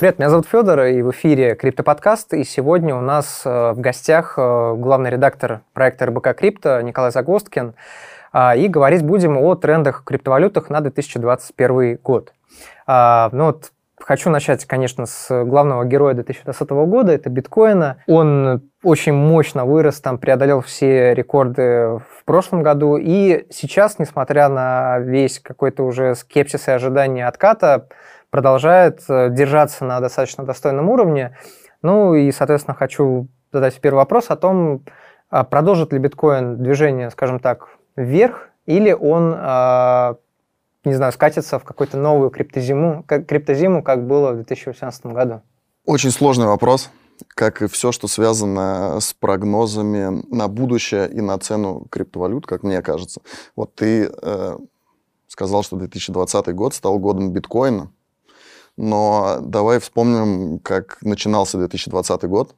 Привет, меня зовут Федор, и в эфире Криптоподкаст. И сегодня у нас э, в гостях э, главный редактор проекта РБК Крипто Николай Загосткин. А, и говорить будем о трендах в криптовалютах на 2021 год. А, ну вот Хочу начать, конечно, с главного героя 2020 года, это биткоина. Он очень мощно вырос, там преодолел все рекорды в прошлом году. И сейчас, несмотря на весь какой-то уже скепсис и ожидание отката, продолжает э, держаться на достаточно достойном уровне. Ну и, соответственно, хочу задать первый вопрос о том, а продолжит ли биткоин движение, скажем так, вверх, или он а, не знаю, скатиться в какую-то новую криптозиму, криптозиму, как было в 2018 году? Очень сложный вопрос, как и все, что связано с прогнозами на будущее и на цену криптовалют, как мне кажется. Вот ты э, сказал, что 2020 год стал годом биткоина, но давай вспомним, как начинался 2020 год.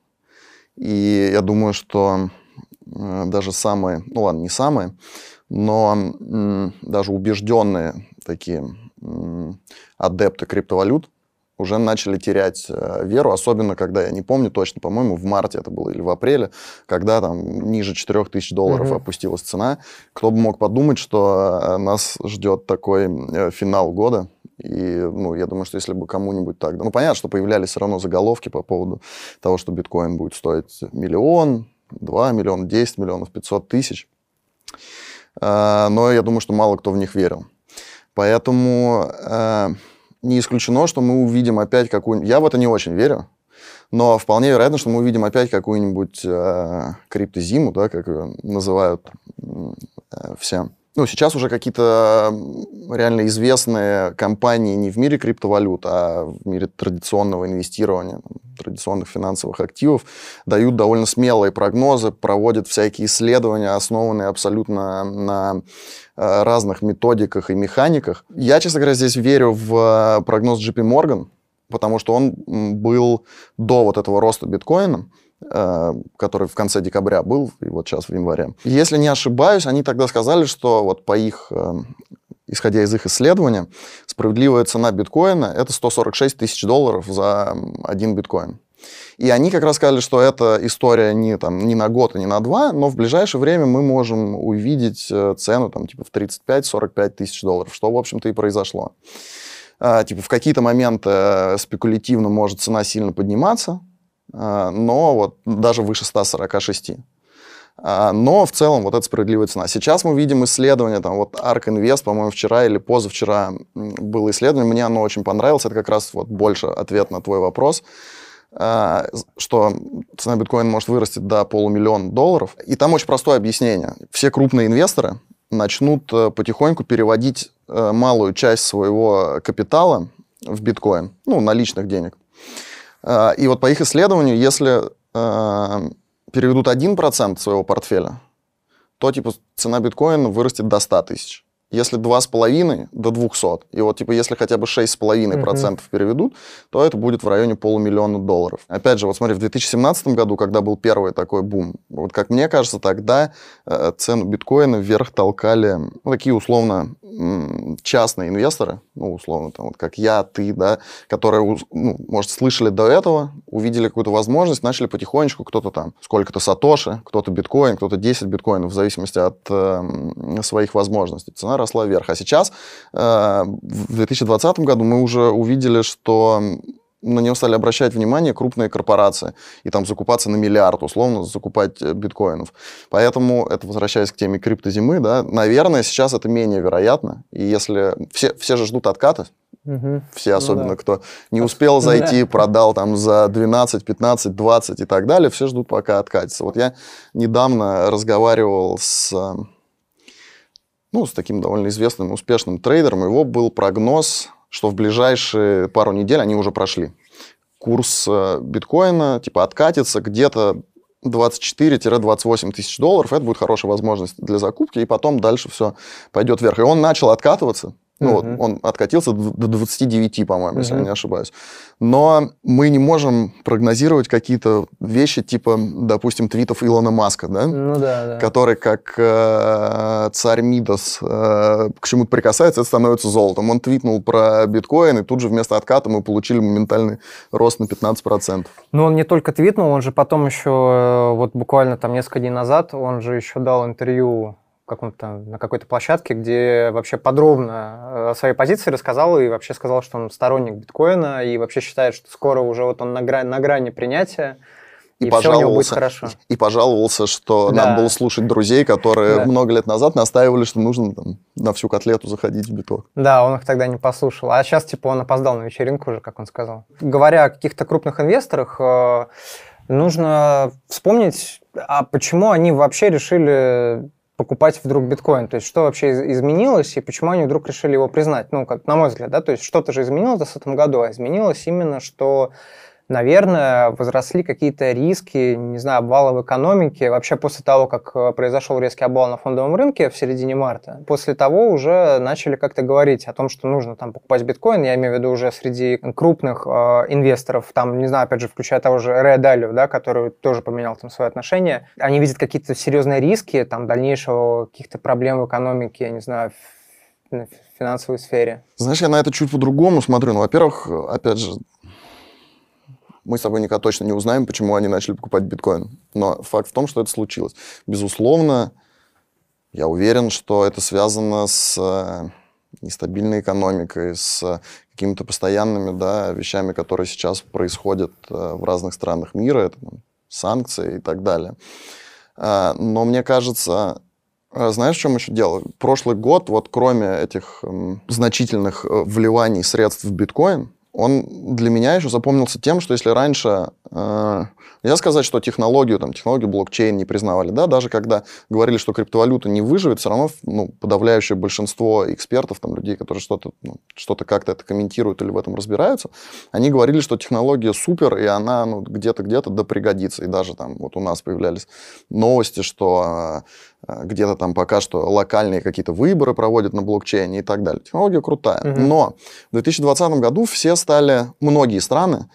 И я думаю, что э, даже самые, ну ладно, не самые, но даже убежденные такие адепты криптовалют уже начали терять э, веру, особенно когда, я не помню точно, по-моему, в марте это было или в апреле, когда там ниже 4000 долларов mm-hmm. опустилась цена. Кто бы мог подумать, что э, нас ждет такой э, финал года, и, ну, я думаю, что если бы кому-нибудь так... Ну, понятно, что появлялись все равно заголовки по поводу того, что биткоин будет стоить миллион, два миллиона, десять миллионов, пятьсот тысяч. Но я думаю, что мало кто в них верил. Поэтому э, не исключено, что мы увидим опять какую-нибудь... Я в это не очень верю, но вполне вероятно, что мы увидим опять какую-нибудь э, криптозиму, да, как ее называют э, все ну, сейчас уже какие-то реально известные компании не в мире криптовалют, а в мире традиционного инвестирования, традиционных финансовых активов, дают довольно смелые прогнозы, проводят всякие исследования, основанные абсолютно на э, разных методиках и механиках. Я, честно говоря, здесь верю в э, прогноз JP Morgan, потому что он был до вот этого роста биткоина. Э, который в конце декабря был, и вот сейчас в январе. Если не ошибаюсь, они тогда сказали, что вот по их, э, исходя из их исследования, справедливая цена биткоина – это 146 тысяч долларов за один биткоин. И они как раз сказали, что эта история не, там, не на год и не на два, но в ближайшее время мы можем увидеть э, цену там, типа в 35-45 тысяч долларов, что, в общем-то, и произошло. Типа в какие-то моменты спекулятивно может цена сильно подниматься, а, но вот даже выше 146. А, но в целом вот это справедливая цена. Сейчас мы видим исследование, там вот ARK Invest, по-моему, вчера или позавчера было исследование, мне оно очень понравилось, это как раз вот больше ответ на твой вопрос, а, что цена биткоина может вырасти до полумиллиона долларов. И там очень простое объяснение. Все крупные инвесторы начнут э, потихоньку переводить э, малую часть своего капитала в биткоин, ну, наличных денег. А, и вот по их исследованию, если а, переведут 1% своего портфеля, то типа цена биткоина вырастет до 100 тысяч. Если 2,5 до 200. И вот, типа, если хотя бы 6,5% uh-huh. переведут, то это будет в районе полумиллиона долларов. Опять же, вот смотри, в 2017 году, когда был первый такой бум, вот как мне кажется, тогда э, цену биткоина вверх толкали ну, такие условно частные инвесторы, ну, условно, там, вот как я, ты, да, которые, ну, может, слышали до этого, увидели какую-то возможность, начали потихонечку, кто-то там, сколько-то сатоши, кто-то биткоин, кто-то 10 биткоинов, в зависимости от э, своих возможностей. Цена росла вверх. А сейчас, э, в 2020 году, мы уже увидели, что на него стали обращать внимание крупные корпорации и там закупаться на миллиард, условно, закупать э, биткоинов. Поэтому, это возвращаясь к теме криптозимы, да, наверное, сейчас это менее вероятно. И если все, все же ждут отката, угу. все ну особенно, ну, да. кто не успел зайти, продал там за 12, 15, 20 и так далее, все ждут, пока откатится. Вот я недавно разговаривал с ну, с таким довольно известным, успешным трейдером, его был прогноз, что в ближайшие пару недель они уже прошли. Курс э, биткоина типа откатится где-то 24-28 тысяч долларов. Это будет хорошая возможность для закупки, и потом дальше все пойдет вверх. И он начал откатываться, Ну, вот он откатился до 29, по-моему, если я не ошибаюсь. Но мы не можем прогнозировать какие-то вещи, типа, допустим, твитов Илона Маска, да? Ну да, да. Который как э, царь Мидас э, к чему-то прикасается, это становится золотом. Он твитнул про биткоин, и тут же вместо отката мы получили моментальный рост на 15%. Ну, он не только твитнул, он же потом еще, э, вот буквально там несколько дней назад, он же еще дал интервью каком-то, на какой-то площадке, где вообще подробно э, о своей позиции рассказал и вообще сказал, что он сторонник биткоина и вообще считает, что скоро уже вот он на, грани, на грани принятия, и, и пожаловался, хорошо. И, и пожаловался, что да. надо было слушать друзей, которые да. много лет назад настаивали, что нужно там, на всю котлету заходить в биток. Да, он их тогда не послушал. А сейчас, типа, он опоздал на вечеринку уже, как он сказал. Говоря о каких-то крупных инвесторах, э, нужно вспомнить, а почему они вообще решили покупать вдруг биткоин? То есть что вообще изменилось и почему они вдруг решили его признать? Ну, как на мой взгляд, да, то есть что-то же изменилось в 2020 году, а изменилось именно, что наверное, возросли какие-то риски, не знаю, обвала в экономике. Вообще после того, как э, произошел резкий обвал на фондовом рынке в середине марта, после того уже начали как-то говорить о том, что нужно там покупать биткоин. Я имею в виду уже среди крупных э, инвесторов, там, не знаю, опять же, включая того же Ray Dalio, да, который тоже поменял там свое отношение. Они видят какие-то серьезные риски, там, дальнейшего каких-то проблем в экономике, я не знаю, в финансовой сфере? Знаешь, я на это чуть по-другому смотрю. Ну, во-первых, опять же, мы с тобой никогда точно не узнаем, почему они начали покупать биткоин. Но факт в том, что это случилось. Безусловно, я уверен, что это связано с э, нестабильной экономикой, с какими-то постоянными да, вещами, которые сейчас происходят э, в разных странах мира, это там, санкции и так далее. Э, но мне кажется, знаешь, в чем еще дело? Прошлый год, вот кроме этих значительных вливаний средств в биткоин, он для меня еще запомнился тем, что если раньше э, нельзя сказать, что технологию, там, технологию блокчейн не признавали, да, даже когда говорили, что криптовалюта не выживет, все равно ну, подавляющее большинство экспертов, там, людей, которые что-то ну, что как-то это комментируют или в этом разбираются, они говорили, что технология супер, и она ну, где-то, где-то да пригодится. И даже там вот у нас появлялись новости, что где-то там пока что локальные какие-то выборы проводят на блокчейне и так далее. Технология крутая. Угу. Но в 2020 году все стали, многие страны,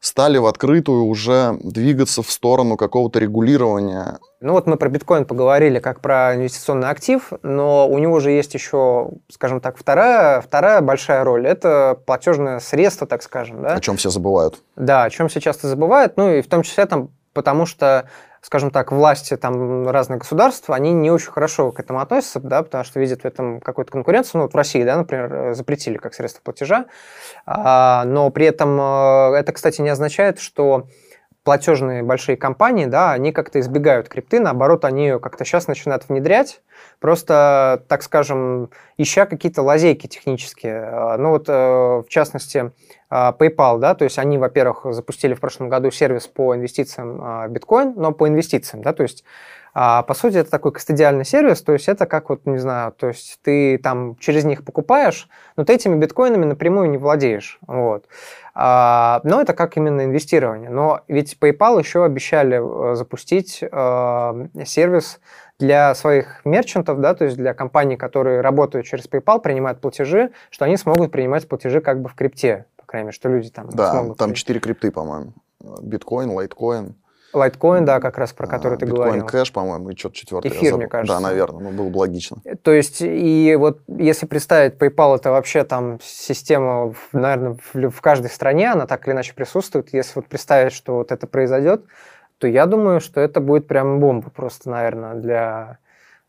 стали в открытую уже двигаться в сторону какого-то регулирования. Ну вот мы про биткоин поговорили как про инвестиционный актив, но у него же есть еще, скажем так, вторая, вторая большая роль. Это платежное средство, так скажем. Да? О чем все забывают. Да, о чем все часто забывают. Ну и в том числе там потому что скажем так, власти там разных государств, они не очень хорошо к этому относятся, да, потому что видят в этом какую-то конкуренцию. Ну, вот в России, да, например, э, запретили как средство платежа, а, но при этом э, это, кстати, не означает, что платежные большие компании, да, они как-то избегают крипты, наоборот, они ее как-то сейчас начинают внедрять, просто, так скажем, ища какие-то лазейки технические. А, ну вот, э, в частности, а, PayPal, да, то есть они, во-первых, запустили в прошлом году сервис по инвестициям биткоин, но по инвестициям, да, то есть а, по сути, это такой кастодиальный сервис, то есть это как вот, не знаю, то есть ты там через них покупаешь, но ты этими биткоинами напрямую не владеешь, вот. А, но это как именно инвестирование. Но ведь PayPal еще обещали э, запустить а, сервис для своих мерчантов, да, то есть для компаний, которые работают через PayPal, принимают платежи, что они смогут принимать платежи как бы в крипте крайней мере, что люди там да, смогут... там четыре крипты, по-моему. Биткоин, лайткоин. Лайткоин, да, как раз про а, который а, ты биткоин говорил. Кэш, по-моему, и что-то четвертое. Эфир, мне кажется. Да, наверное, ну, было бы логично. То есть, и вот если представить, PayPal это вообще там система, наверное, в, в каждой стране, она так или иначе присутствует. Если вот представить, что вот это произойдет, то я думаю, что это будет прям бомба просто, наверное, для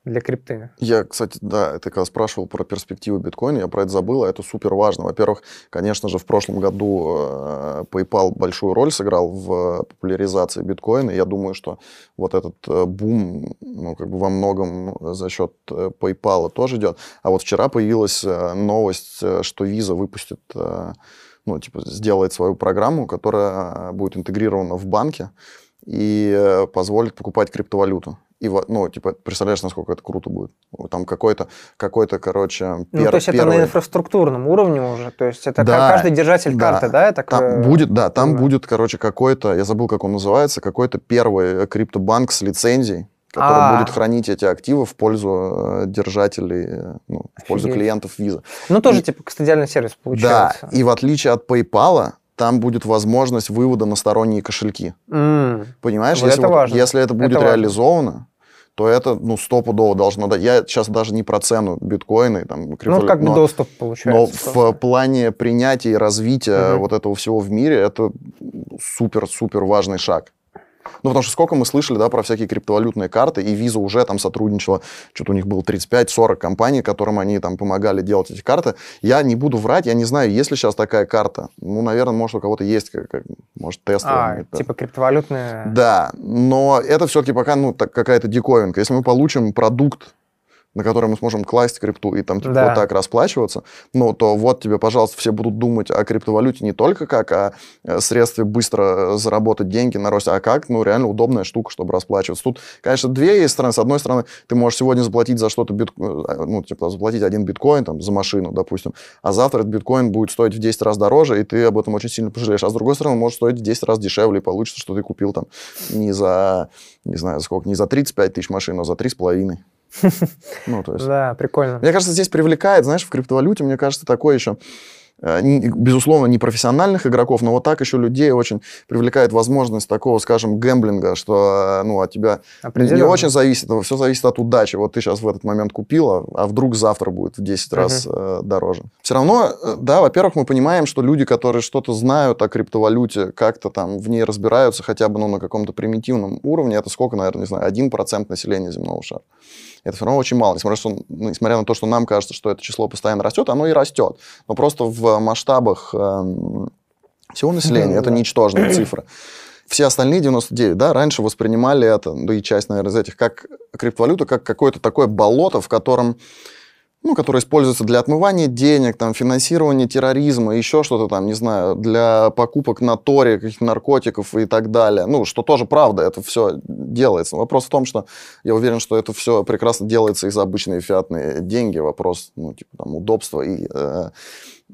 для крипты. Я, кстати, да, ты когда спрашивал про перспективы биткоина, я про это забыл, а это супер важно. Во-первых, конечно же, в прошлом году э, PayPal большую роль сыграл в популяризации биткоина. Я думаю, что вот этот э, бум, ну, как бы во многом за счет э, PayPal тоже идет. А вот вчера появилась новость, что Visa выпустит ну, типа, сделает свою программу, которая будет интегрирована в банке и позволит покупать криптовалюту и, ну, типа, представляешь, насколько это круто будет? Там какой-то, какой-то, короче, пер, Ну, то есть первый... это на инфраструктурном уровне уже, то есть это да, каждый держатель да, карты, да? Это там будет, да, там да. будет, короче, какой-то, я забыл, как он называется, какой-то первый криптобанк с лицензией, который А. будет хранить эти активы в пользу э, держателей, э, ну, в пользу Офигеть. клиентов виза. Ну, тоже И- типа кастодиальный сервис Да, получается. и в отличие от PayPal, там будет возможность вывода на сторонние кошельки. М. Понимаешь, Вот если, это вот- важно. если это будет Это важно. То это, ну, стопудово должно дать. Я сейчас даже не про цену биткоина, и там, Ну, криптовалют, как бы но- доступ но получается. в просто. плане принятия и развития Мгм. вот этого всего в мире это супер-супер важный шаг. Ну, потому что сколько мы слышали, да, про всякие криптовалютные карты, и Visa уже там сотрудничала, что-то у них было 35-40 компаний, которым они там помогали делать эти карты. Я не буду врать, я не знаю, есть ли сейчас такая карта. Ну, наверное, может, у кого-то есть, как, как- может, тестовая. А, типа криптовалютные... Да, но это все-таки пока ну, так, какая-то диковинка. Если мы получим продукт, на который мы сможем класть крипту и там типа, Да. вот так расплачиваться, ну, то вот тебе, пожалуйста, все будут думать о криптовалюте не только как о э, средстве быстро э, заработать деньги на росте, а как, ну, реально удобная штука, чтобы расплачиваться. Тут, конечно, две есть стороны. С одной стороны, ты можешь сегодня заплатить за что-то, бит... э, ну, типа, заплатить один биткоин там, за машину, допустим, а завтра этот биткоин будет стоить в 10 раз дороже, и ты об этом очень сильно пожалеешь. А с другой стороны, может стоить в 10 раз дешевле, и получится, что ты купил там не за, не знаю, сколько, не за 35 тысяч машин, а за 3,5. Ну, то есть... Да, прикольно. Мне кажется, здесь привлекает, знаешь, в криптовалюте, мне кажется, такое еще, э, безусловно, не профессиональных игроков, но вот так еще людей очень привлекает возможность такого, скажем, гэмблинга, что, э, ну, от тебя не очень зависит, все зависит от удачи. Вот ты сейчас в этот момент купила, а вдруг завтра будет в 10 раз э, дороже. Все равно, да, во-первых, мы понимаем, что люди, которые что-то знают о криптовалюте, как-то там в ней разбираются хотя бы ну, на каком-то примитивном уровне, это сколько, наверное, не знаю, 1% населения земного шара. Это все равно очень мало, несмотря, что, несмотря на то, что нам кажется, что это число постоянно растет, оно и растет. Но просто в масштабах эм, всего населения это ничтожная цифра. Все остальные 99, да, раньше воспринимали это, да и часть, наверное, из этих, как криптовалюту, как какое-то такое болото, в котором, ну, которое используется для отмывания денег, там, финансирования терроризма, еще что-то там, не знаю, для покупок на Торе, каких-то наркотиков и так далее. Ну, что тоже правда, это все делается. Вопрос в том, что я уверен, что это все прекрасно делается и за обычные фиатные деньги. Вопрос, ну, типа, там, удобства и э,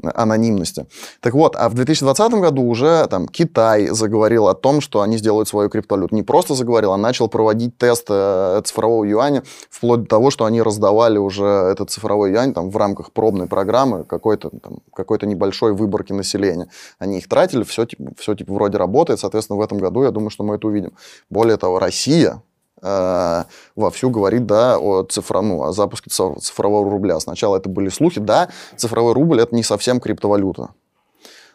анонимности. Так вот, а в 2020 году уже там Китай заговорил о том, что они сделают свою криптовалюту. Не просто заговорил, а начал проводить тест э, цифрового юаня, вплоть до того, что они раздавали уже этот цифровой юань там, в рамках пробной программы какой-то там, какой-то небольшой выборки населения. Они их тратили, все все типа вроде работает, соответственно, в этом году я думаю, что мы это увидим. Более того, Россия вовсю говорит, да, о, цифро, ну, о запуске циф- цифрового рубля. Сначала это были слухи, да, цифровой рубль это не совсем криптовалюта.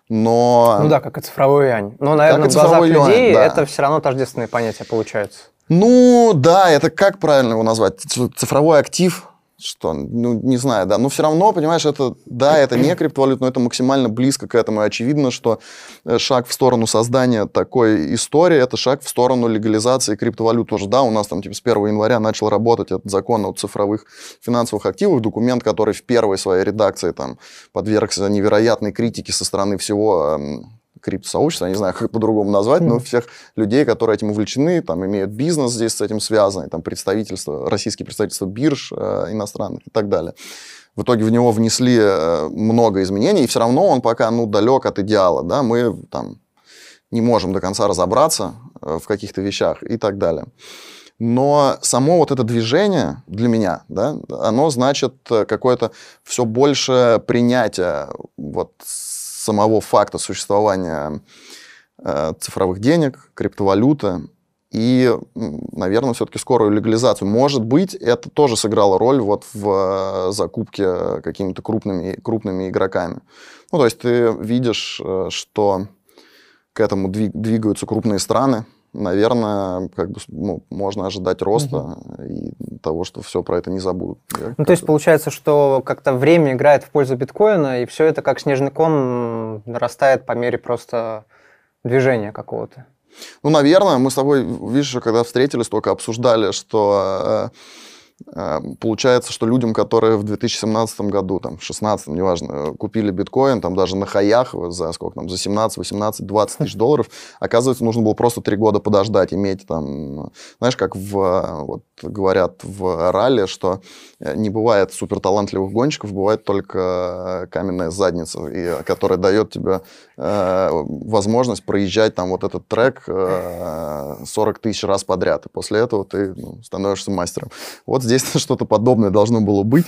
Но... Ну да, как и цифровой юань. Но, наверное, в глазах цифровой юань, людей да. это все равно тождественные понятия получаются. Ну, да, это как правильно его назвать? Цифровой актив? Что, ну, не знаю, да. Но все равно, понимаешь, это, да, это не криптовалюта, но это максимально близко к этому. И очевидно, что э, шаг в сторону создания такой истории, это шаг в сторону легализации криптовалют. Тоже, да, у нас там типа с 1 января начал работать этот закон о цифровых финансовых активах, документ, который в первой своей редакции там подвергся невероятной критике со стороны всего эм, криптосообщества, я не знаю, как по-другому назвать, но Мгм. всех людей, которые этим увлечены, там имеют бизнес здесь с этим связанный, там представительства, российские представительства бирж э, иностранных и так далее. В итоге в него внесли э, много изменений, и все равно он пока ну, далек от идеала. Да? Мы там не можем до конца разобраться э, в каких-то вещах и так далее. Но само вот это движение для меня, да, оно значит э, какое-то все больше принятие вот самого факта существования э, цифровых денег, криптовалюты и, наверное, все-таки скорую легализацию. Может быть, это тоже сыграло роль вот в э, закупке какими-то крупными, крупными игроками. Ну, то есть ты видишь, э, что к этому дви- двигаются крупные страны, наверное, как бы, ну, можно ожидать роста и того, что все про это не забудут. Я Ну, то есть получается, что как-то время играет в пользу биткоина, и все это как снежный ком нарастает по мере просто движения какого-то. Ну, наверное, мы с тобой, видишь, когда встретились, только обсуждали, что Э, получается, что людям, которые в 2017 году, там, в 2016, неважно, купили биткоин, там даже на хаях за сколько там, за 17, 18, 20 тысяч долларов, оказывается, нужно было просто три года подождать, иметь там, знаешь, как в, вот говорят в ралли, что не бывает суперталантливых гонщиков, бывает только каменная задница, и, которая дает тебе э, возможность проезжать там вот этот трек э, 40 тысяч раз подряд, и после этого ты ну, становишься мастером. Вот здесь что-то подобное должно было быть.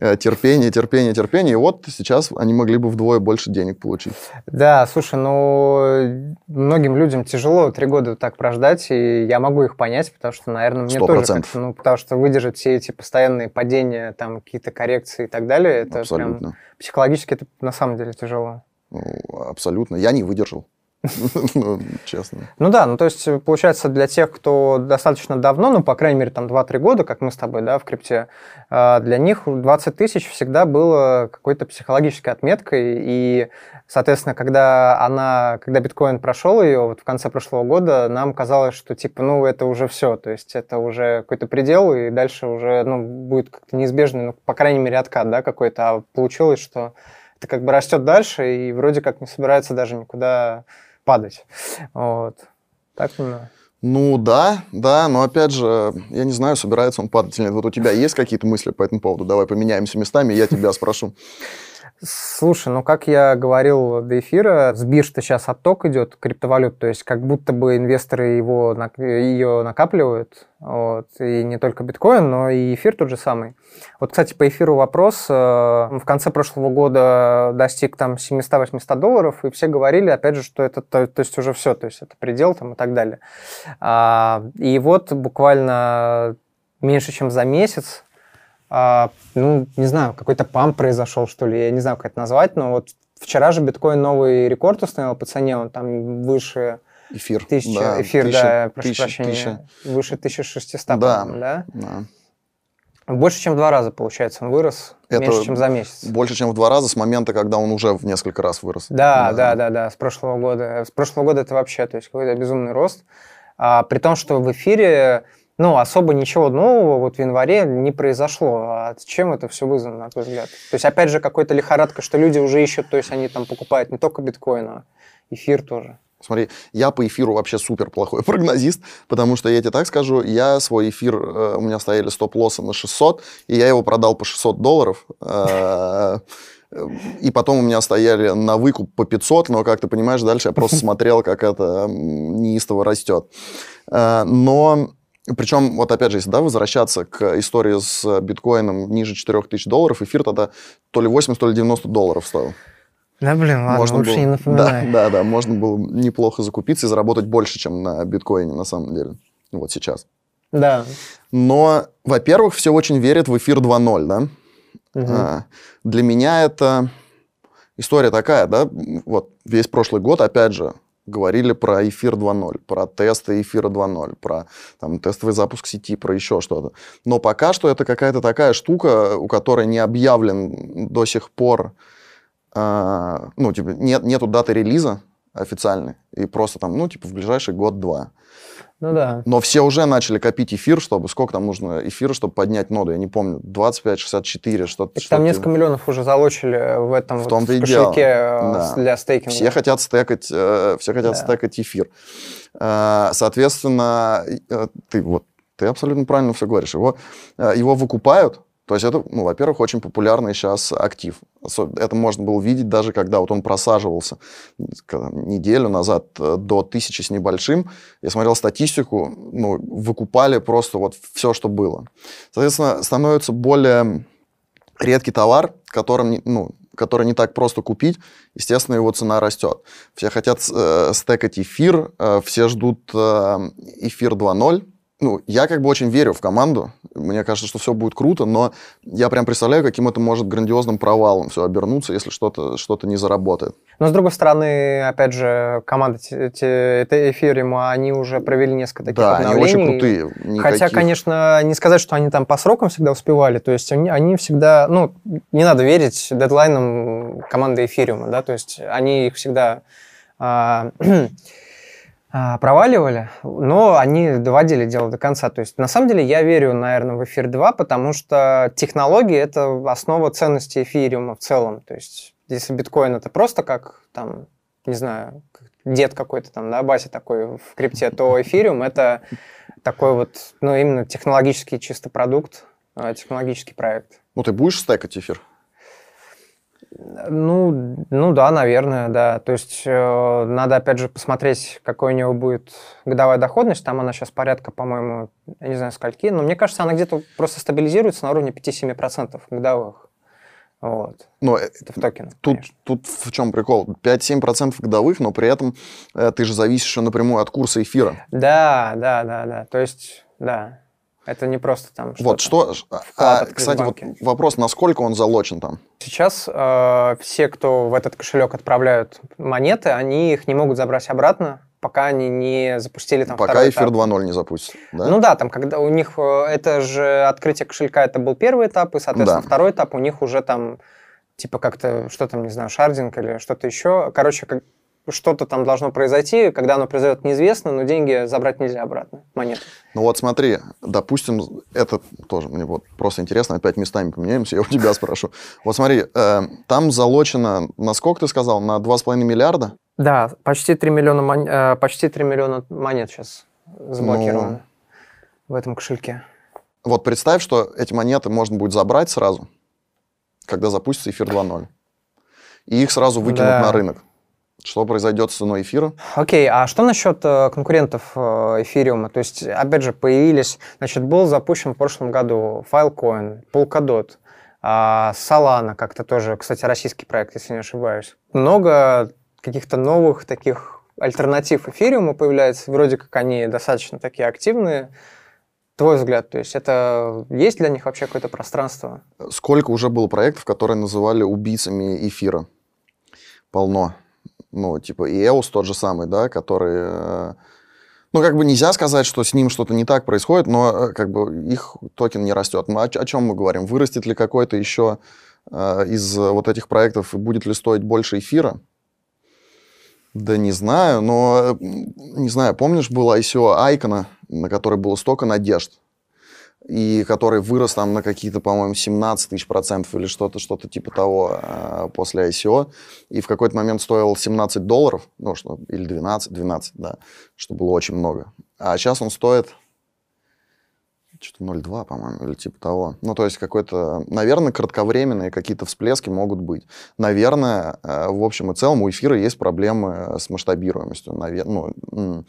Э, терпение, терпение, терпение. И вот сейчас они могли бы вдвое больше денег получить. Да, слушай, ну, многим людям тяжело три года так прождать, и я могу их понять, потому что, наверное, мне 100%. тоже ну, потому что выдержать все эти постоянные падения, там, какие-то коррекции и так далее, это Абсолютно. прям психологически это на самом деле тяжело. Ну, абсолютно. Я не выдержал. ну, честно. Ну да, ну то есть получается для тех, кто достаточно давно, ну по крайней мере там 2-3 года, как мы с тобой, да, в крипте, а, для них 20 тысяч всегда было какой-то психологической отметкой, и, соответственно, когда она, когда биткоин прошел ее вот в конце прошлого года, нам казалось, что типа, ну это уже все, то есть это уже какой-то предел, и дальше уже, ну, будет как-то неизбежный, ну, по крайней мере, откат, да, какой-то, а получилось, что это как бы растет дальше и вроде как не собирается даже никуда падать. Вот. Так именно. Ну да, да, но опять же, я не знаю, собирается он падать или нет. Вот у тебя есть какие-то мысли по этому поводу? Давай поменяемся местами, я тебя спрошу. Слушай, ну как я говорил до эфира, с бирж-то сейчас отток идет криптовалют, то есть как будто бы инвесторы его, ее накапливают, вот, и не только биткоин, но и эфир тот же самый. Вот, кстати, по эфиру вопрос. Э, в конце прошлого года достиг там 700-800 долларов, и все говорили, опять же, что это то, то есть уже все, то есть это предел там и так далее. А, и вот буквально меньше, чем за месяц а, ну, не знаю, какой-то памп произошел, что ли, я не знаю, как это назвать, но вот вчера же биткоин новый рекорд установил по цене, он там выше... Эфир. Тысяча, да, эфир, тысяча, да, прошу тысяча, прощения. Тысяча. Выше 1600, да, да? да. Больше, чем в два раза, получается, он вырос. Это меньше, чем за месяц. Больше, чем в два раза с момента, когда он уже в несколько раз вырос. Да, да, да, да, да с прошлого года. С прошлого года это вообще, то есть какой-то безумный рост. А, при том, что в эфире ну, особо ничего нового вот в январе не произошло. А чем это все вызвано, на твой взгляд? То есть, опять же, какой-то лихорадка, что люди уже ищут, то есть они там покупают не только биткоин, а эфир тоже. Смотри, я по эфиру вообще супер плохой прогнозист, потому что я тебе так скажу, я свой эфир, э, у меня стояли стоп-лоссы на 600, и я его продал по 600 долларов. Э, и потом у меня стояли на выкуп по 500, но, как ты понимаешь, дальше я просто смотрел, как это неистово растет. Э, но причем, вот опять же, если да, возвращаться к истории с биткоином ниже 4000 долларов, эфир тогда то ли 80, то ли 90 долларов стоил. Да, блин, ладно, можно лучше было, не напоминай. Да, да, да, можно было неплохо закупиться и заработать больше, чем на биткоине на самом деле. Вот сейчас. Да. Но, во-первых, все очень верят в эфир 2.0, да? Угу. А, для меня это история такая, да, вот весь прошлый год, опять же, говорили про эфир 2.0, про тесты эфира 2.0, про там, тестовый запуск сети, про еще что-то. Но пока что это какая-то такая штука, у которой не объявлен до сих пор, э, ну, типа, нет, нету даты релиза официальной, и просто там, ну, типа, в ближайший год-два. Ну да. Но все уже начали копить эфир, чтобы сколько там нужно эфира, чтобы поднять ноду, я не помню, 25, 64, что-то. Что там несколько миллионов уже залочили в этом в, том вот, в кошельке э, да. для стейкинга. Все хотят стекать, э, все хотят да. стекать эфир. Э, соответственно, ты вот ты абсолютно правильно все говоришь. Его, его выкупают, то есть это, ну, во-первых, очень популярный сейчас актив. Это можно было видеть даже, когда вот он просаживался неделю назад э, до тысячи с небольшим. Я смотрел статистику, ну, выкупали просто вот все, что было. Соответственно, становится более редкий товар, которым, ну, который не так просто купить, естественно, его цена растет. Все хотят э, стекать эфир, э, все ждут э, эфир 2.0, ну, я как бы очень верю в команду. Мне кажется, что все будет круто, но я прям представляю, каким это может грандиозным провалом все обернуться, если что-то что не заработает. Но, с другой стороны, опять же, команда это они уже провели несколько таких да, обновлений. они очень крутые. Никаких... Хотя, конечно, не сказать, что они там по срокам всегда успевали. То есть они, они всегда... Ну, не надо верить дедлайнам команды Ethereum, да, то есть они их всегда... А, проваливали, но они доводили дело до конца. То есть, на самом деле, я верю, наверное, в эфир 2, потому что технологии — это основа ценности эфириума в целом. То есть, если биткоин — это просто как, там, не знаю, дед какой-то там, да, Бася такой в крипте, то эфириум — это такой вот, ну, именно технологический чисто продукт, а, технологический проект. Ну, ты будешь стекать эфир? Ну, ну да, наверное, да. То есть э, надо, опять же, посмотреть, какой у него будет годовая доходность. Там она сейчас порядка, по-моему, я не знаю, скольки, но мне кажется, она где-то просто стабилизируется на уровне 5-7% годовых. Вот. Но э, это в токенах. Тут, тут в чем прикол? 5-7% годовых, но при этом э, ты же зависишь еще напрямую от курса эфира. Да, да, да, да. То есть, да. Это не просто там что Вот что, а, кстати, вот вопрос, насколько он залочен там? Сейчас э, все, кто в этот кошелек отправляют монеты, они их не могут забрать обратно, пока они не запустили там Пока эфир 2.0 не запустит, да? Ну да, там когда у них э, это же открытие кошелька, это был первый этап, и, соответственно, да. второй этап у них уже там типа как-то, что там, не знаю, шардинг или что-то еще. Короче, как, что-то там должно произойти, когда оно произойдет, неизвестно, но деньги забрать нельзя обратно, монеты. Ну вот смотри, допустим, это тоже мне вот просто интересно, опять местами поменяемся, я у тебя спрошу. Вот смотри, э, там залочено, на сколько ты сказал, на 2,5 миллиарда? Да, почти 3 миллиона, мон... э, почти 3 миллиона монет сейчас заблокировано ну... в этом кошельке. Вот представь, что эти монеты можно будет забрать сразу, когда запустится эфир 2.0. И их сразу выкинут да. на рынок. Что произойдет с ценой эфира? Окей, okay, а что насчет э, конкурентов э, эфириума? То есть, опять же, появились, значит, был запущен в прошлом году Filecoin, Polkadot, а Solana как-то тоже, кстати, российский проект, если не ошибаюсь. Много каких-то новых таких альтернатив эфириуму появляется, вроде как они достаточно такие активные. Твой взгляд, то есть это есть для них вообще какое-то пространство? Сколько уже было проектов, которые называли убийцами эфира? Полно ну, типа и EOS тот же самый, да, который... Э, ну, как бы нельзя сказать, что с ним что-то не так происходит, но э, как бы их токен не растет. Мы, о, о чем мы говорим? Вырастет ли какой-то еще э, из вот этих проектов будет ли стоить больше эфира? Да не знаю, но, э, не знаю, помнишь, было ICO Айкона, на который было столько надежд? И который вырос там на какие-то, по-моему, 17 тысяч процентов или что-то, что-то типа того э, после ICO, и в какой-то момент стоил 17 долларов, ну, что, или 12, 12, да, что было очень много. А сейчас он стоит что-то 0,2, по-моему, или типа того. Ну, то есть какой-то, наверное, кратковременные какие-то всплески могут быть. Наверное, э, в общем и целом у эфира есть проблемы с масштабируемостью. Навер... Ну,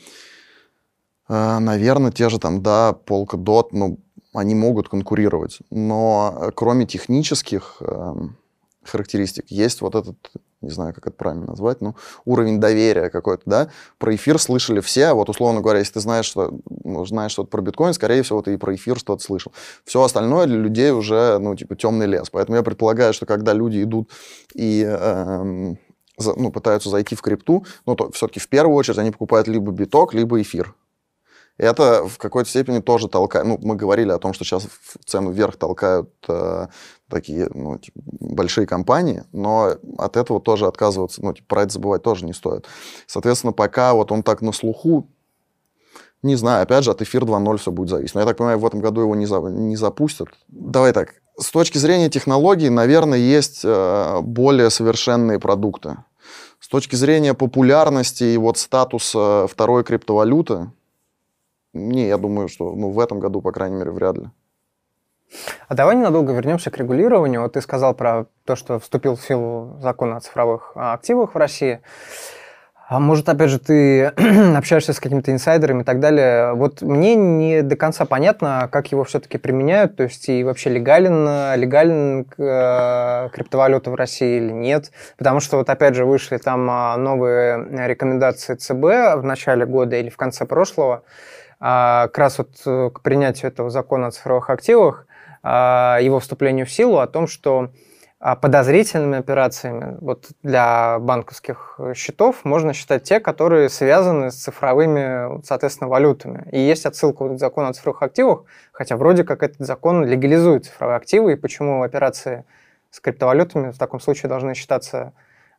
э, наверное, те же там, да, Polkadot, ну, они могут конкурировать. Но э, кроме технических э, характеристик есть вот этот, не знаю, как это правильно назвать, ну, уровень доверия какой-то, да. Про эфир слышали все, вот условно говоря, если ты знаешь, что, ну, знаешь что-то про биткоин, скорее всего, ты и про эфир что-то слышал. Все остальное для людей уже, ну, типа, темный лес. Поэтому я предполагаю, что когда люди идут и э, ну, пытаются зайти в крипту, ну, то все-таки в первую очередь они покупают либо биток, либо эфир это в какой-то степени тоже толкает. Ну, мы говорили о том, что сейчас цену вверх толкают э, такие ну, типа, большие компании, но от этого тоже отказываться, ну, типа, про это забывать тоже не стоит. Соответственно, пока вот он так на слуху, не знаю, опять же, от эфир 2.0 все будет зависеть. Но я так понимаю, в этом году его не, за, не запустят. Давай так, с точки зрения технологий, наверное, есть э, более совершенные продукты. С точки зрения популярности и вот статуса второй криптовалюты, не, я думаю, что ну, в этом году, по крайней мере, вряд ли. А давай ненадолго вернемся к регулированию. Вот ты сказал про то, что вступил в силу закон о цифровых а, активах в России. А может, опять же, ты общаешься с какими-то инсайдерами и так далее. Вот мне не до конца понятно, как его все-таки применяют, то есть и вообще легален, легален э, криптовалюта в России или нет. Потому что вот опять же вышли там а, новые рекомендации ЦБ в начале года или в конце прошлого, как раз вот э, к принятию этого закона о цифровых активах, а, его вступлению в силу, о том, что а, подозрительными операциями вот для банковских счетов можно считать те, которые связаны с цифровыми, соответственно, валютами. И есть отсылка к закону о цифровых активах, хотя вроде как этот закон легализует цифровые активы, и почему операции с криптовалютами в таком случае должны считаться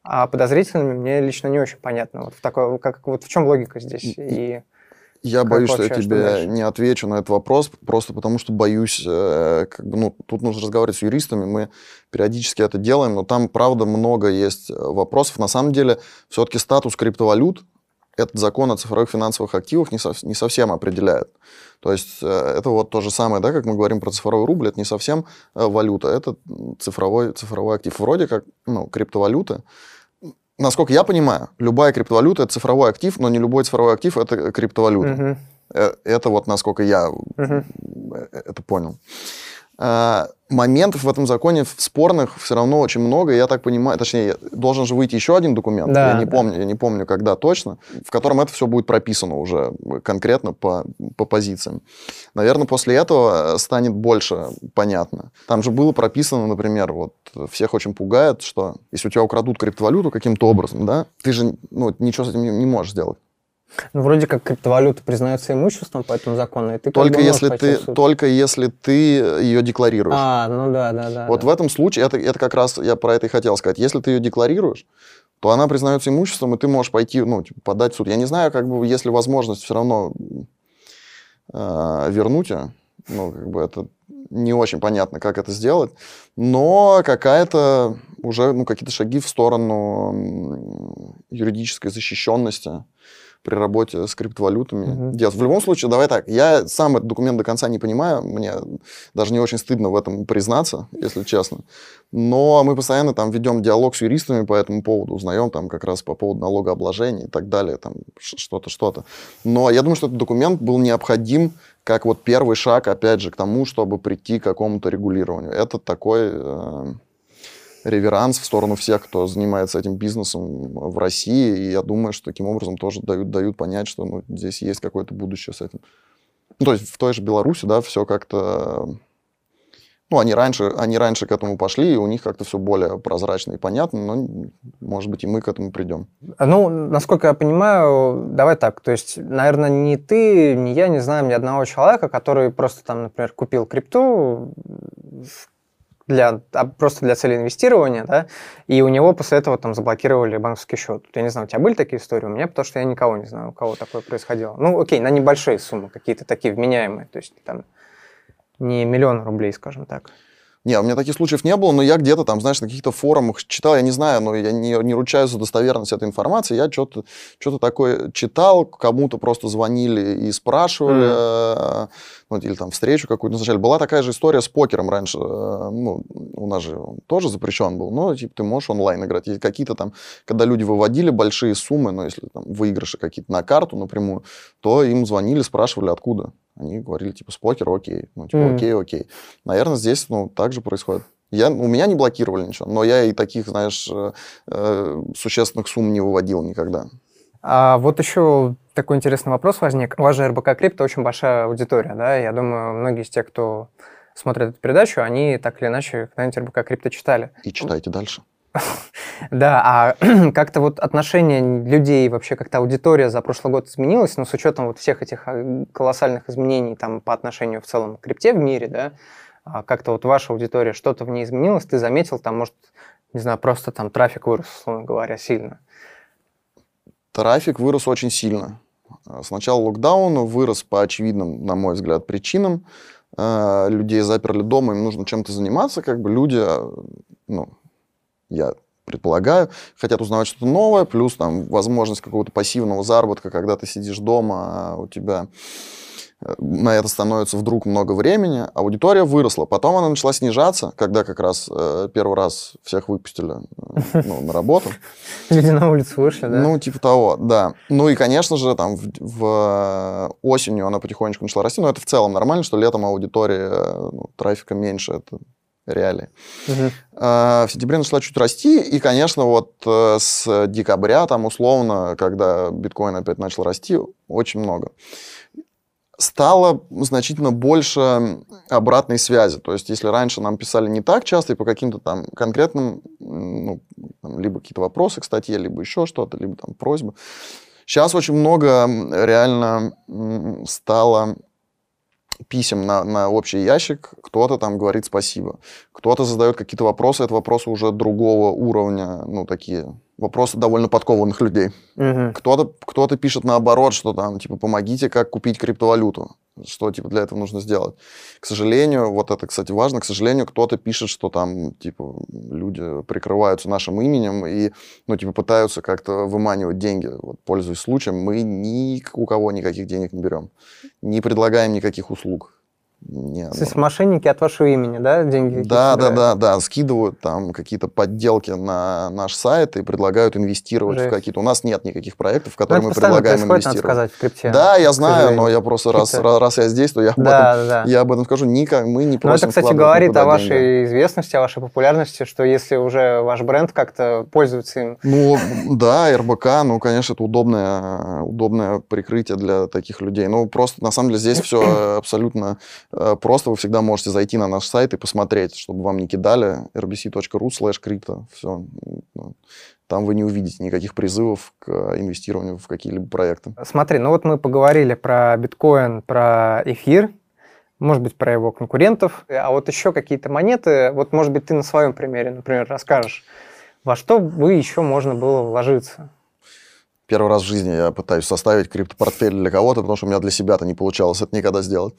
а подозрительными мне лично не очень понятно. Вот в, такой, как, вот в чем логика здесь? И... Я как боюсь, что я тебе что не отвечу на этот вопрос, просто потому что боюсь, э, как бы, ну, тут нужно разговаривать с юристами, мы периодически это делаем, но там, правда, много есть э, вопросов. На самом деле, все-таки статус криптовалют этот закон о цифровых финансовых активах не, сов, не совсем определяет. То есть э, это вот то же самое, да, как мы говорим про цифровой рубль, это не совсем э, валюта, это цифровой, цифровой актив. Вроде как, ну, криптовалюта, насколько я понимаю, любая криптовалюта это цифровой актив, но не любой цифровой актив это криптовалюта. Угу. Это вот насколько я угу. это понял. А, моментов в этом законе спорных все равно очень много. Я так понимаю, точнее, должен же выйти еще один документ. Да, я не да. помню, я не помню, когда точно, в котором это все будет прописано уже конкретно по, по позициям. Наверное, после этого станет больше понятно. Там же было прописано, например, вот всех очень пугает, что если у тебя украдут криптовалюту каким-то образом, да, ты же ну, ничего с этим не, не можешь сделать. Ну, вроде как криптовалюта признается имуществом по этому закону, и ты только если ты только если ты ее декларируешь. А, ну да, да, да. Вот да. в этом случае это это как раз я про это и хотел сказать. Если ты ее декларируешь, то она признается имуществом, и ты можешь пойти, ну, типа, подать в суд. Я не знаю, как бы, если возможность все равно э, вернуть ее, ну, как бы это не очень понятно, как это сделать, но какая-то уже, ну, какие-то шаги в сторону юридической защищенности при работе с криптовалютами угу. делать. В любом случае, давай так, я сам этот документ до конца не понимаю, мне даже не очень стыдно в этом признаться, если честно. Но мы постоянно там ведем диалог с юристами по этому поводу, узнаем там как раз по поводу налогообложения и так далее, там что-то, что-то. Но я думаю, что этот документ был необходим как вот первый шаг, опять же, к тому, чтобы прийти к какому-то регулированию. Это такой... Э, реверанс в сторону всех, кто занимается этим бизнесом в России. И я думаю, что таким образом тоже дают, дают понять, что ну, здесь есть какое-то будущее с этим. Ну, то есть в той же Беларуси, да, все как-то... Ну, они раньше, они раньше к этому пошли, и у них как-то все более прозрачно и понятно, но, может быть, и мы к этому придем. Ну, насколько я понимаю, давай так, то есть, наверное, ни ты, ни я не знаем ни одного человека, который просто там, например, купил крипту, для, а просто для цели инвестирования, да, и у него после этого там заблокировали банковский счет. Я не знаю, у тебя были такие истории? У меня, потому что я никого не знаю, у кого такое происходило. Ну, окей, на небольшие суммы, какие-то такие вменяемые, то есть там не миллион рублей, скажем так. Не, у меня таких случаев не было, но я где-то там, знаешь, на каких-то форумах читал, я не знаю, но я не, не ручаюсь за достоверность этой информации, я что-то что такое читал, кому-то просто звонили и спрашивали, mm. ну, или там встречу какую-то назначали. Была такая же история с покером раньше, э, ну, у нас же он тоже запрещен был, но, типа, ты можешь онлайн играть. И какие-то там, когда люди выводили большие суммы, ну, если там выигрыши какие-то на карту напрямую, то им звонили, спрашивали, откуда. Они говорили, типа, с покера, окей. Ну, типа, окей, окей. Наверное, здесь, ну, так же происходит. Я, у меня не блокировали ничего, но я и таких, знаешь, э, э, существенных сумм не выводил никогда. А вот еще такой интересный вопрос возник. У вас же РБК Крипто очень большая аудитория, да? Я думаю, многие из тех, кто смотрит эту передачу, они так или иначе когда-нибудь РБК Крипто читали. И читайте дальше. Да, а как-то вот отношение людей, вообще как-то аудитория за прошлый год изменилась, но с учетом вот всех этих а, колоссальных изменений там по отношению в целом к крипте в мире, да, а как-то вот ваша аудитория, что-то в ней изменилось, ты заметил, там, может, не знаю, просто там трафик вырос, условно говоря, сильно? Трафик вырос очень сильно. С начала локдауна вырос по очевидным, на мой взгляд, причинам. А, людей заперли дома, им нужно чем-то заниматься, как бы люди, ну, я предполагаю, хотят узнавать что-то новое, плюс там возможность какого-то пассивного заработка, когда ты сидишь дома, а у тебя э, на это становится вдруг много времени, аудитория выросла. Потом она начала снижаться, когда как раз э, первый раз всех выпустили э, ну, на работу. Люди на улицу вышли, да? Ну, типа того, да. Ну и, конечно же, там в, в осенью она потихонечку начала расти, но это в целом нормально, что летом аудитория, ну, трафика меньше, это реалии. Угу. В сентябре начала чуть расти, и, конечно, вот э, с декабря, там, условно, когда биткоин опять начал расти, очень много. Стало значительно больше обратной связи. То есть, если раньше нам писали не так часто и по каким-то там конкретным, ну, там, либо какие-то вопросы к статье, либо еще что-то, либо там просьбы. Сейчас очень много реально стало писем на, на общий ящик, кто-то там говорит спасибо, кто-то задает какие-то вопросы, это вопросы уже другого уровня, ну, такие вопросы довольно подкованных людей. Мгм. Кто-то кто пишет наоборот, что там, типа, помогите, как купить криптовалюту. Что, типа, для этого нужно сделать. К сожалению, вот это, кстати, важно, к сожалению, кто-то пишет, что там, типа, люди прикрываются нашим именем и, ну, типа, пытаются как-то выманивать деньги. Вот, пользуясь случаем, мы ни у кого никаких денег не берем. Не предлагаем никаких услуг. Не, То есть мошенники от вашего имени, да, деньги? да, да, да, да, скидывают там какие-то подделки на наш сайт и предлагают инвестировать Жесть. в какие-то. У нас нет никаких проектов, в Ну, которые мы предлагаем происходит, надо инвестировать. сказать, в крипте. Да, я знаю, но я просто раз, Какие-то- раз я здесь, то я об, Да, этом, да, да. я об этом скажу. Никак, мы не Но просим это, кстати, говорит о вашей деньги. известности, о вашей популярности, что если уже ваш бренд как-то пользуется им, Ну, да, РБК, ну, конечно, это удобное, удобное прикрытие для таких людей. Ну, просто, на самом деле, здесь все абсолютно э, просто. Вы всегда можете зайти на наш сайт и посмотреть, чтобы вам не кидали rbc.ru slash crypto. Все. Там вы не увидите никаких призывов к инвестированию в какие-либо проекты. Смотри, ну вот мы поговорили про биткоин, про эфир, может быть, про его конкурентов, а вот еще какие-то монеты, вот, может быть, ты на своем примере, например, расскажешь, во что бы еще можно было вложиться? Первый раз в жизни я пытаюсь составить криптопортфель для кого-то, потому что у меня для себя-то не получалось это никогда сделать.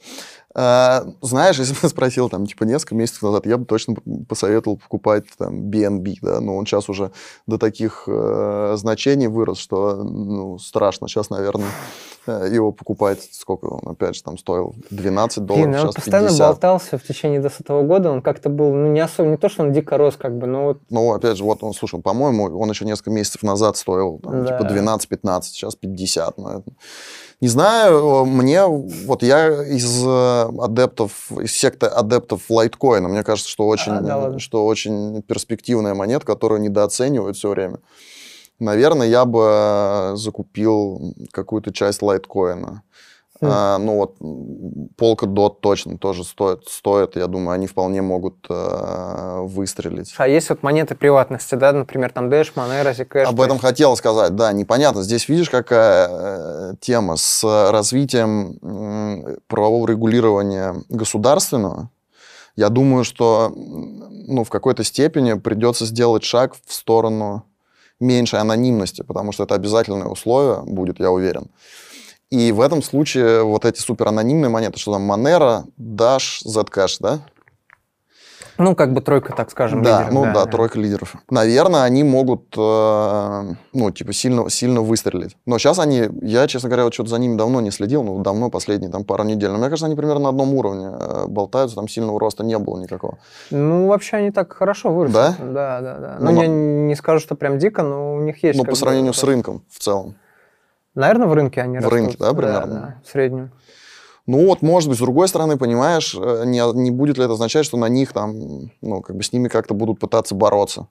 А, знаешь, если бы спросил, там, типа, несколько месяцев назад, я бы точно посоветовал покупать там BNB, да, но он сейчас уже до таких э, значений вырос, что, ну, страшно сейчас, наверное, э, его покупать. Сколько он, опять же, там стоил? 12 долларов, Блин, он сейчас постоянно 50. болтался в течение 2020 года, он как-то был, ну, не особо, не то, что он дико рос, как бы, но вот Ну, опять же, вот он, слушай, по-моему, он еще несколько месяцев назад стоил, там, Да. типа, 12-15, сейчас 50. но это- Не знаю, мне, вот я из э, адептов, из секты адептов лайткоина, мне кажется, что очень, А, да ладно. что очень перспективная монета, которую недооценивают все время. Наверное, я бы э, закупил какую-то часть лайткоина. Хм. А, ну вот м, Polkadot точно тоже стоит, стоит, я думаю, они вполне могут э, выстрелить. А есть вот монеты приватности, да, например, там Dash, Monero, Zcash. Об то этом хотел сказать, да, непонятно. Здесь видишь, какая э, тема с развитием м, правового регулирования государственного. Я думаю, что ну, в какой-то степени придется сделать шаг в сторону меньшей анонимности, потому что это обязательное условие будет, я уверен. И в этом случае вот эти суперанонимные монеты, что там Monero, Dash, Zcash, да? Ну, как бы тройка, так скажем, Да, лидеров, ну да, тройка лидеров. Наверное, они могут, э, ну, типа, сильно, сильно выстрелить. Но сейчас они, я, честно говоря, вот что-то за ними давно не следил, ну, давно, последние там пару недель. Но мне кажется, они примерно на одном уровне э, болтаются, там сильного роста не было никакого. Ну, вообще они так хорошо выросли. Да? Да, да, да. Ну, Ну, но- я не скажу, что прям дико, но у них есть... ну, по бы сравнению с рынком в целом. Наверное, в рынке они В растут. рынке, да, примерно? Да, в среднем. Ну вот, может быть, с другой стороны, понимаешь, э, не, не будет ли это означать, что на них там, ну, как бы с ними как-то будут пытаться бороться?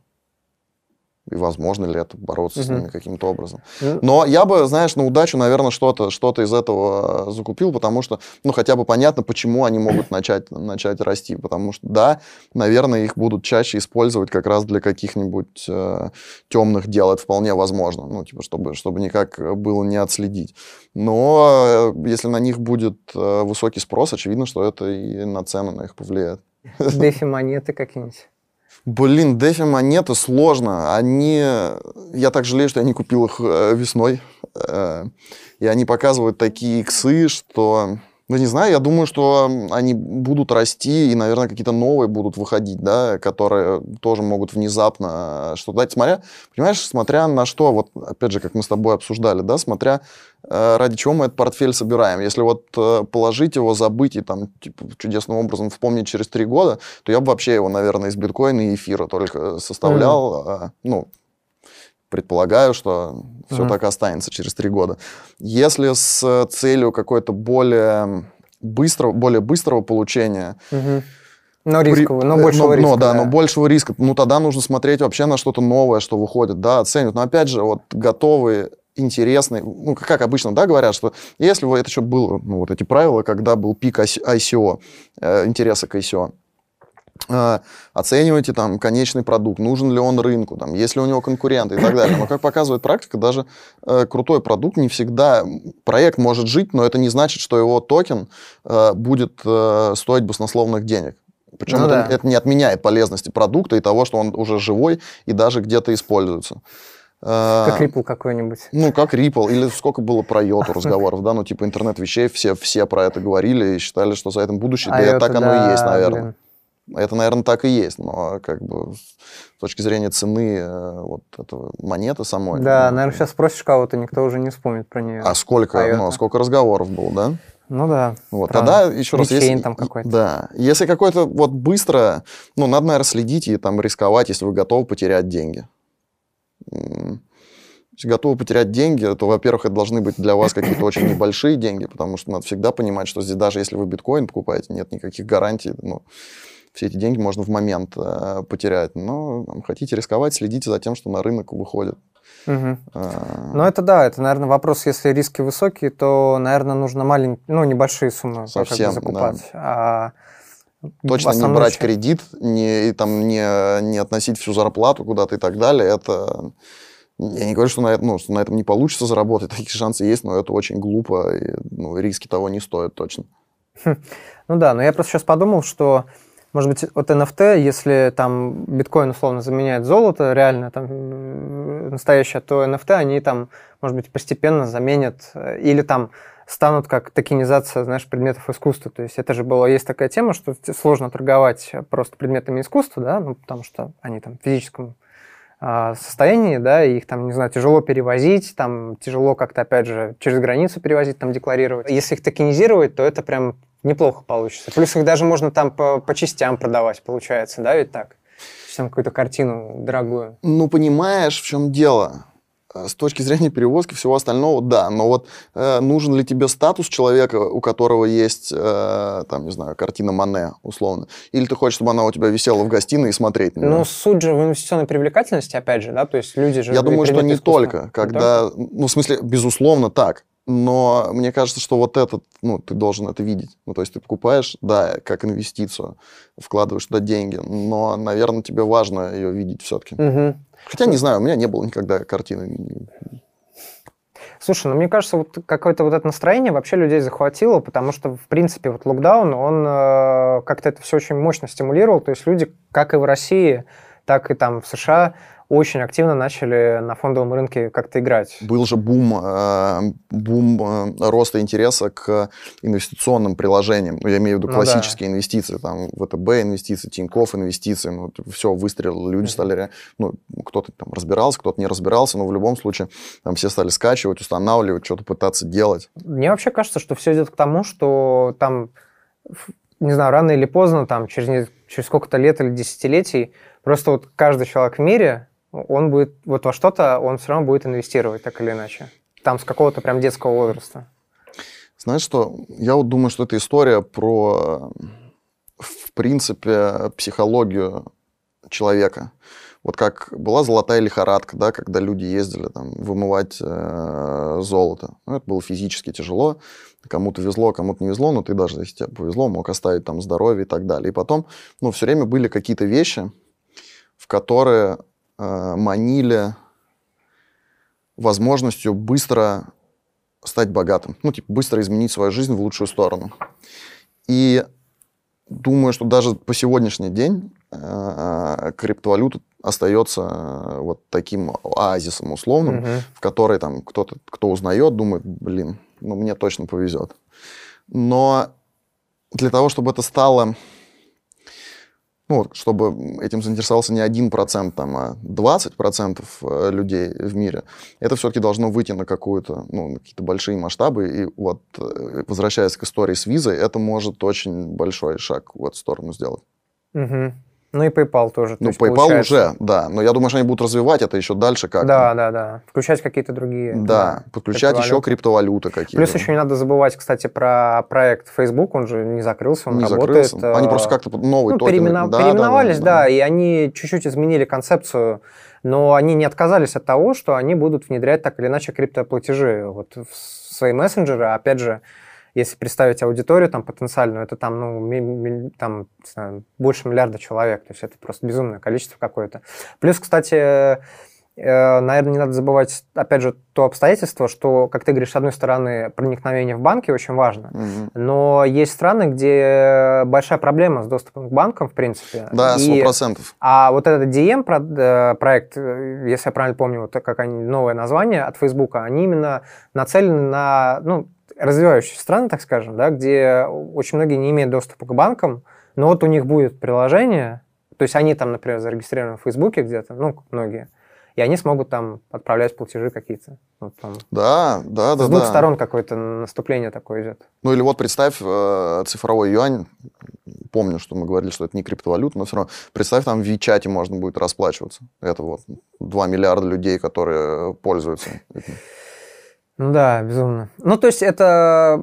И возможно ли это бороться с Мгм. ними каким-то образом? Ну, Но я бы, знаешь, на удачу, наверное, что-то что из этого э, закупил, потому что, ну, хотя бы понятно, почему они могут начать, начать расти. Потому что, да, наверное, их будут чаще использовать как раз для каких-нибудь э, темных дел. Это вполне возможно. Ну, типа, чтобы, чтобы никак было не отследить. Но э, если на них будет э, высокий спрос, очевидно, что это и на цену на их повлияет. Дефи-монеты какие-нибудь. Блин, дефи монеты сложно. Они... Я так жалею, что я не купил их э, весной. Э, И они показывают такие иксы, что... Ну, не знаю, я думаю, что они будут расти, и, наверное, какие-то новые будут выходить, да, которые тоже могут внезапно э, что-то дать. Смотря, понимаешь, смотря на что, вот, опять же, как мы с тобой обсуждали, да, смотря э, ради чего мы этот портфель собираем. Если вот э, положить его, забыть и там, типа, чудесным образом вспомнить через три года, то я бы вообще его, наверное, из биткоина и эфира только составлял. а, ну, предполагаю, что все Мгм. так и останется через три года. Если с целью какой-то более быстрого, более быстрого получения, Мгм. Но при- рисковый, но э, большего но, риска. но, да, но большего риска. Ну, тогда нужно смотреть вообще на что-то новое, что выходит, да, оценивать. Но опять же, вот готовые интересные, ну, как обычно, да, говорят, что если это еще было, ну, вот эти правила, когда был пик ICO, э, интереса к ICO, оцениваете там конечный продукт, нужен ли он рынку, там, есть ли у него конкуренты и так далее. Но, как показывает практика, даже э, крутой продукт не всегда... Проект может жить, но это не значит, что его токен э, будет э, стоить баснословных денег. Причем ну, это, да. это не отменяет полезности продукта и того, что он уже живой и даже где-то используется. Э, как Ripple какой-нибудь. Ну, как Ripple. Или сколько было про йоту разговоров, да? Ну, типа интернет вещей, все, все про это говорили и считали, что за этим будущее. А да, так оно и есть, наверное. Блин. Это, наверное, так и есть, но как бы с точки зрения цены э, вот этого монеты самой. Да, ну, наверное, сейчас спросишь кого-то, никто уже не вспомнит про нее. А сколько, ну, сколько разговоров было, да? Ну да. Вот, тогда еще раз, если, там какой-то. Да, если какой-то вот быстро, ну, надо, наверное, следить и там рисковать, если вы готовы потерять деньги. Если готовы потерять деньги, то, во-первых, это должны быть для вас какие-то очень небольшие деньги, потому что надо всегда понимать, что здесь даже если вы биткоин покупаете, нет никаких гарантий, ну, все эти деньги можно в момент э, потерять. Но там, хотите рисковать, следите за тем, что на рынок выходит. Угу. А... Ну, это да, это, наверное, вопрос, если риски высокие, то, наверное, нужно маленькие, ну, небольшие суммы Совсем, закупать. Да. А Точно не брать часть... кредит, не, и, там, не, не относить всю зарплату куда-то и так далее. Это я не говорю, что на, это, ну, что на этом не получится заработать, такие шансы есть, но это очень глупо, и ну, риски того не стоят точно. Хм. Ну да, но я просто сейчас подумал, что может быть, от NFT, если там биткоин условно заменяет золото, реально там э, настоящее, то NFT они там, может быть, постепенно заменят э, или там станут как токенизация, знаешь, предметов искусства. То есть это же было, есть такая тема, что сложно торговать просто предметами искусства, да, ну, потому что они там в физическом а, состоянии, да, и их там, не знаю, тяжело перевозить, там тяжело как-то, опять же, через границу перевозить, там декларировать. Если их токенизировать, то это прям неплохо получится. Плюс их даже можно там по, по частям продавать, получается, да, ведь так? Там какую-то картину дорогую. Ну, понимаешь, в чем дело? Э, с точки зрения перевозки всего остального, да. Но вот э, нужен ли тебе статус человека, у которого есть, э, там, не знаю, картина Мане, условно? Или ты хочешь, чтобы она у тебя висела в гостиной и смотреть на нее? Ну, суть же в инвестиционной привлекательности, опять же, да, то есть люди же... Я думаю, что не только. Когда, не только? ну, в смысле, безусловно, так. Но мне кажется, что вот этот, ну, ты должен это видеть. Ну, то есть ты покупаешь, да, как инвестицию, вкладываешь туда деньги, но, наверное, тебе важно ее видеть все-таки. Угу. Хотя, не знаю, у меня не было никогда картины. Слушай, ну мне кажется, вот какое-то вот это настроение вообще людей захватило, потому что, в принципе, вот локдаун, он э, как-то это все очень мощно стимулировал. То есть люди, как и в России, так и там в США, очень активно начали на фондовом рынке как-то играть. Был же бум, э, бум э, роста интереса к инвестиционным приложениям. Ну, я имею в виду классические ну, да. инвестиции, там, ВТБ инвестиции, Тинькофф инвестиции. Ну, все выстрелило, люди стали... Ну, кто-то там разбирался, кто-то не разбирался, но в любом случае там все стали скачивать, устанавливать, что-то пытаться делать. Мне вообще кажется, что все идет к тому, что там, не знаю, рано или поздно, там, через, через сколько-то лет или десятилетий, просто вот каждый человек в мире он будет вот во что-то, он все равно будет инвестировать так или иначе. Там с какого-то прям детского возраста. Знаешь что, я вот думаю, что это история про, в принципе, психологию человека. Вот как была золотая лихорадка, да, когда люди ездили там вымывать э, золото. Ну, это было физически тяжело. Кому-то везло, кому-то не везло, но ты даже, если тебе повезло, мог оставить там здоровье и так далее. И потом, ну, все время были какие-то вещи, в которые манили возможностью быстро стать богатым. Ну, типа, быстро изменить свою жизнь в лучшую сторону. И думаю, что даже по сегодняшний день э, криптовалюта остается э, вот таким оазисом условным, угу. в который там кто-то, кто узнает, думает, блин, ну мне точно повезет. Но для того, чтобы это стало ну, чтобы этим заинтересовался не один процент, там, а 20 процентов э, людей в мире, это все-таки должно выйти на какую-то, ну, какие-то большие масштабы. И вот, э, возвращаясь к истории с визой, это может очень большой шаг в эту сторону сделать. Угу. Ну и PayPal тоже. Ну, PayPal получается... уже, да. Но я думаю, что они будут развивать это еще дальше как Да, да, да. Включать какие-то другие. Да, да подключать еще криптовалюты какие-то. Плюс еще не надо забывать, кстати, про проект Facebook. Он же не закрылся, он не работает. Закрылся. Они просто как-то новый ну, токен. Переимена... Да, переименовались, да, да, да, и они чуть-чуть изменили концепцию, но они не отказались от того, что они будут внедрять так или иначе криптоплатежи вот в свои мессенджеры. Опять же, если представить аудиторию там потенциальную, это там, ну, ми, ми, там знаю, больше миллиарда человек, то есть это просто безумное количество какое-то. Плюс, кстати, Э, наверное, не надо забывать, опять же, то обстоятельство, что, как ты говоришь, с одной стороны, проникновение в банки очень важно, угу. но есть страны, где большая проблема с доступом к банкам, в принципе. Да, сто процентов. А вот этот DM э, проект, э, если я правильно помню, вот как они, новое название от Facebook, они именно нацелены на, ну, развивающиеся страны, так скажем, да, где очень многие не имеют доступа к банкам, но вот у них будет приложение, то есть они там, например, зарегистрированы в Фейсбуке где-то, ну, многие, и они смогут там отправлять платежи какие-то. Вот, да, да, да. С двух да. сторон какое-то наступление такое идет. Ну или вот представь э, цифровой юань, помню, что мы говорили, что это не криптовалюта, но все равно представь, там в Вичате можно будет расплачиваться. Это вот 2 миллиарда людей, которые пользуются этим. Ну да, безумно. Ну, то есть это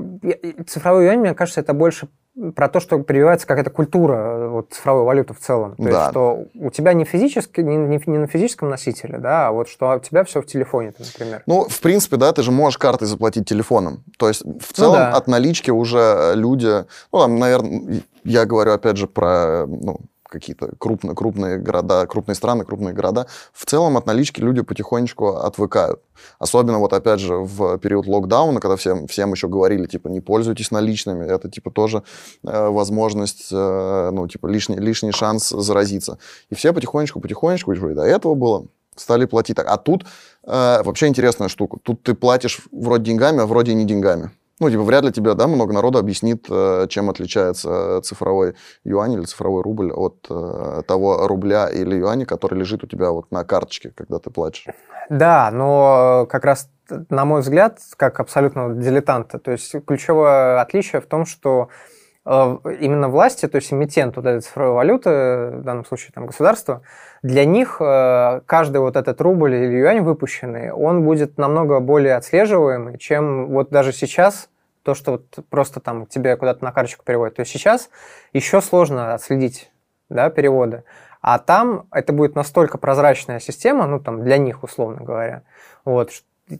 цифровой юань, мне кажется, это больше про то, что прививается какая-то культура вот, цифровой валюты в целом. То да. есть, что у тебя не физически, не, не, не на физическом носителе, да, а вот что у тебя все в телефоне, например. Ну, в принципе, да, ты же можешь картой заплатить телефоном. То есть, в ну целом, ну, да. от налички уже люди, ну, там, наверное, я говорю, опять же, про, ну, какие-то крупные, крупные города, крупные страны, крупные города, в целом от налички люди потихонечку отвыкают. Особенно вот опять же в период локдауна, когда всем, всем еще говорили, типа, не пользуйтесь наличными, это типа тоже э, возможность, э, ну, типа, лишний, лишний шанс заразиться. И все потихонечку-потихонечку, и до этого было, стали платить. А тут э, вообще интересная штука. Тут ты платишь вроде деньгами, а вроде не деньгами. Ну, типа, вряд ли тебе, да, много народу объяснит, э, чем отличается цифровой юань или цифровой рубль от э, того рубля или юаня, который лежит у тебя вот на карточке, когда ты платишь. Да, но как раз, на мой взгляд, как абсолютно дилетанта, то есть ключевое отличие в том, что э, именно власти, то есть эмитент вот этой цифровой валюты, в данном случае там государство, для них каждый вот этот рубль или юань выпущенный, он будет намного более отслеживаемый, чем вот даже сейчас то, что вот просто там тебе куда-то на карточку переводят. То есть сейчас еще сложно отследить да, переводы. А там это будет настолько прозрачная система, ну там для них, условно говоря, вот,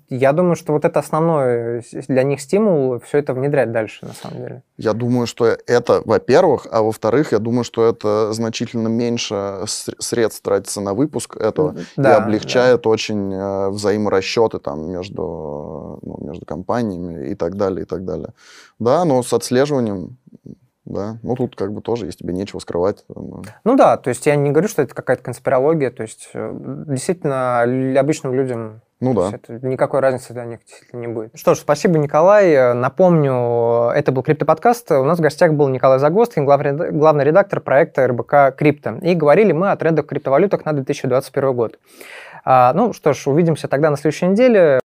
я думаю, что вот это основной для них стимул все это внедрять дальше, на самом деле. Я думаю, что это, во-первых, а во-вторых, я думаю, что это значительно меньше средств тратится на выпуск этого да, и облегчает да. очень э, взаиморасчеты там между, ну, между компаниями и так далее, и так далее. Да, но с отслеживанием да, ну тут как бы тоже, если тебе нечего скрывать. Ну... ну да, то есть я не говорю, что это какая-то конспирология, то есть э, действительно обычным людям ну да. Это, никакой разницы для них действительно не будет. Что ж, спасибо, Николай. Напомню, это был Криптоподкаст. У нас в гостях был Николай Загосткин, главный редактор проекта РБК Крипто. И говорили мы о трендах в криптовалютах на 2021 год. А, ну что ж, увидимся тогда на следующей неделе.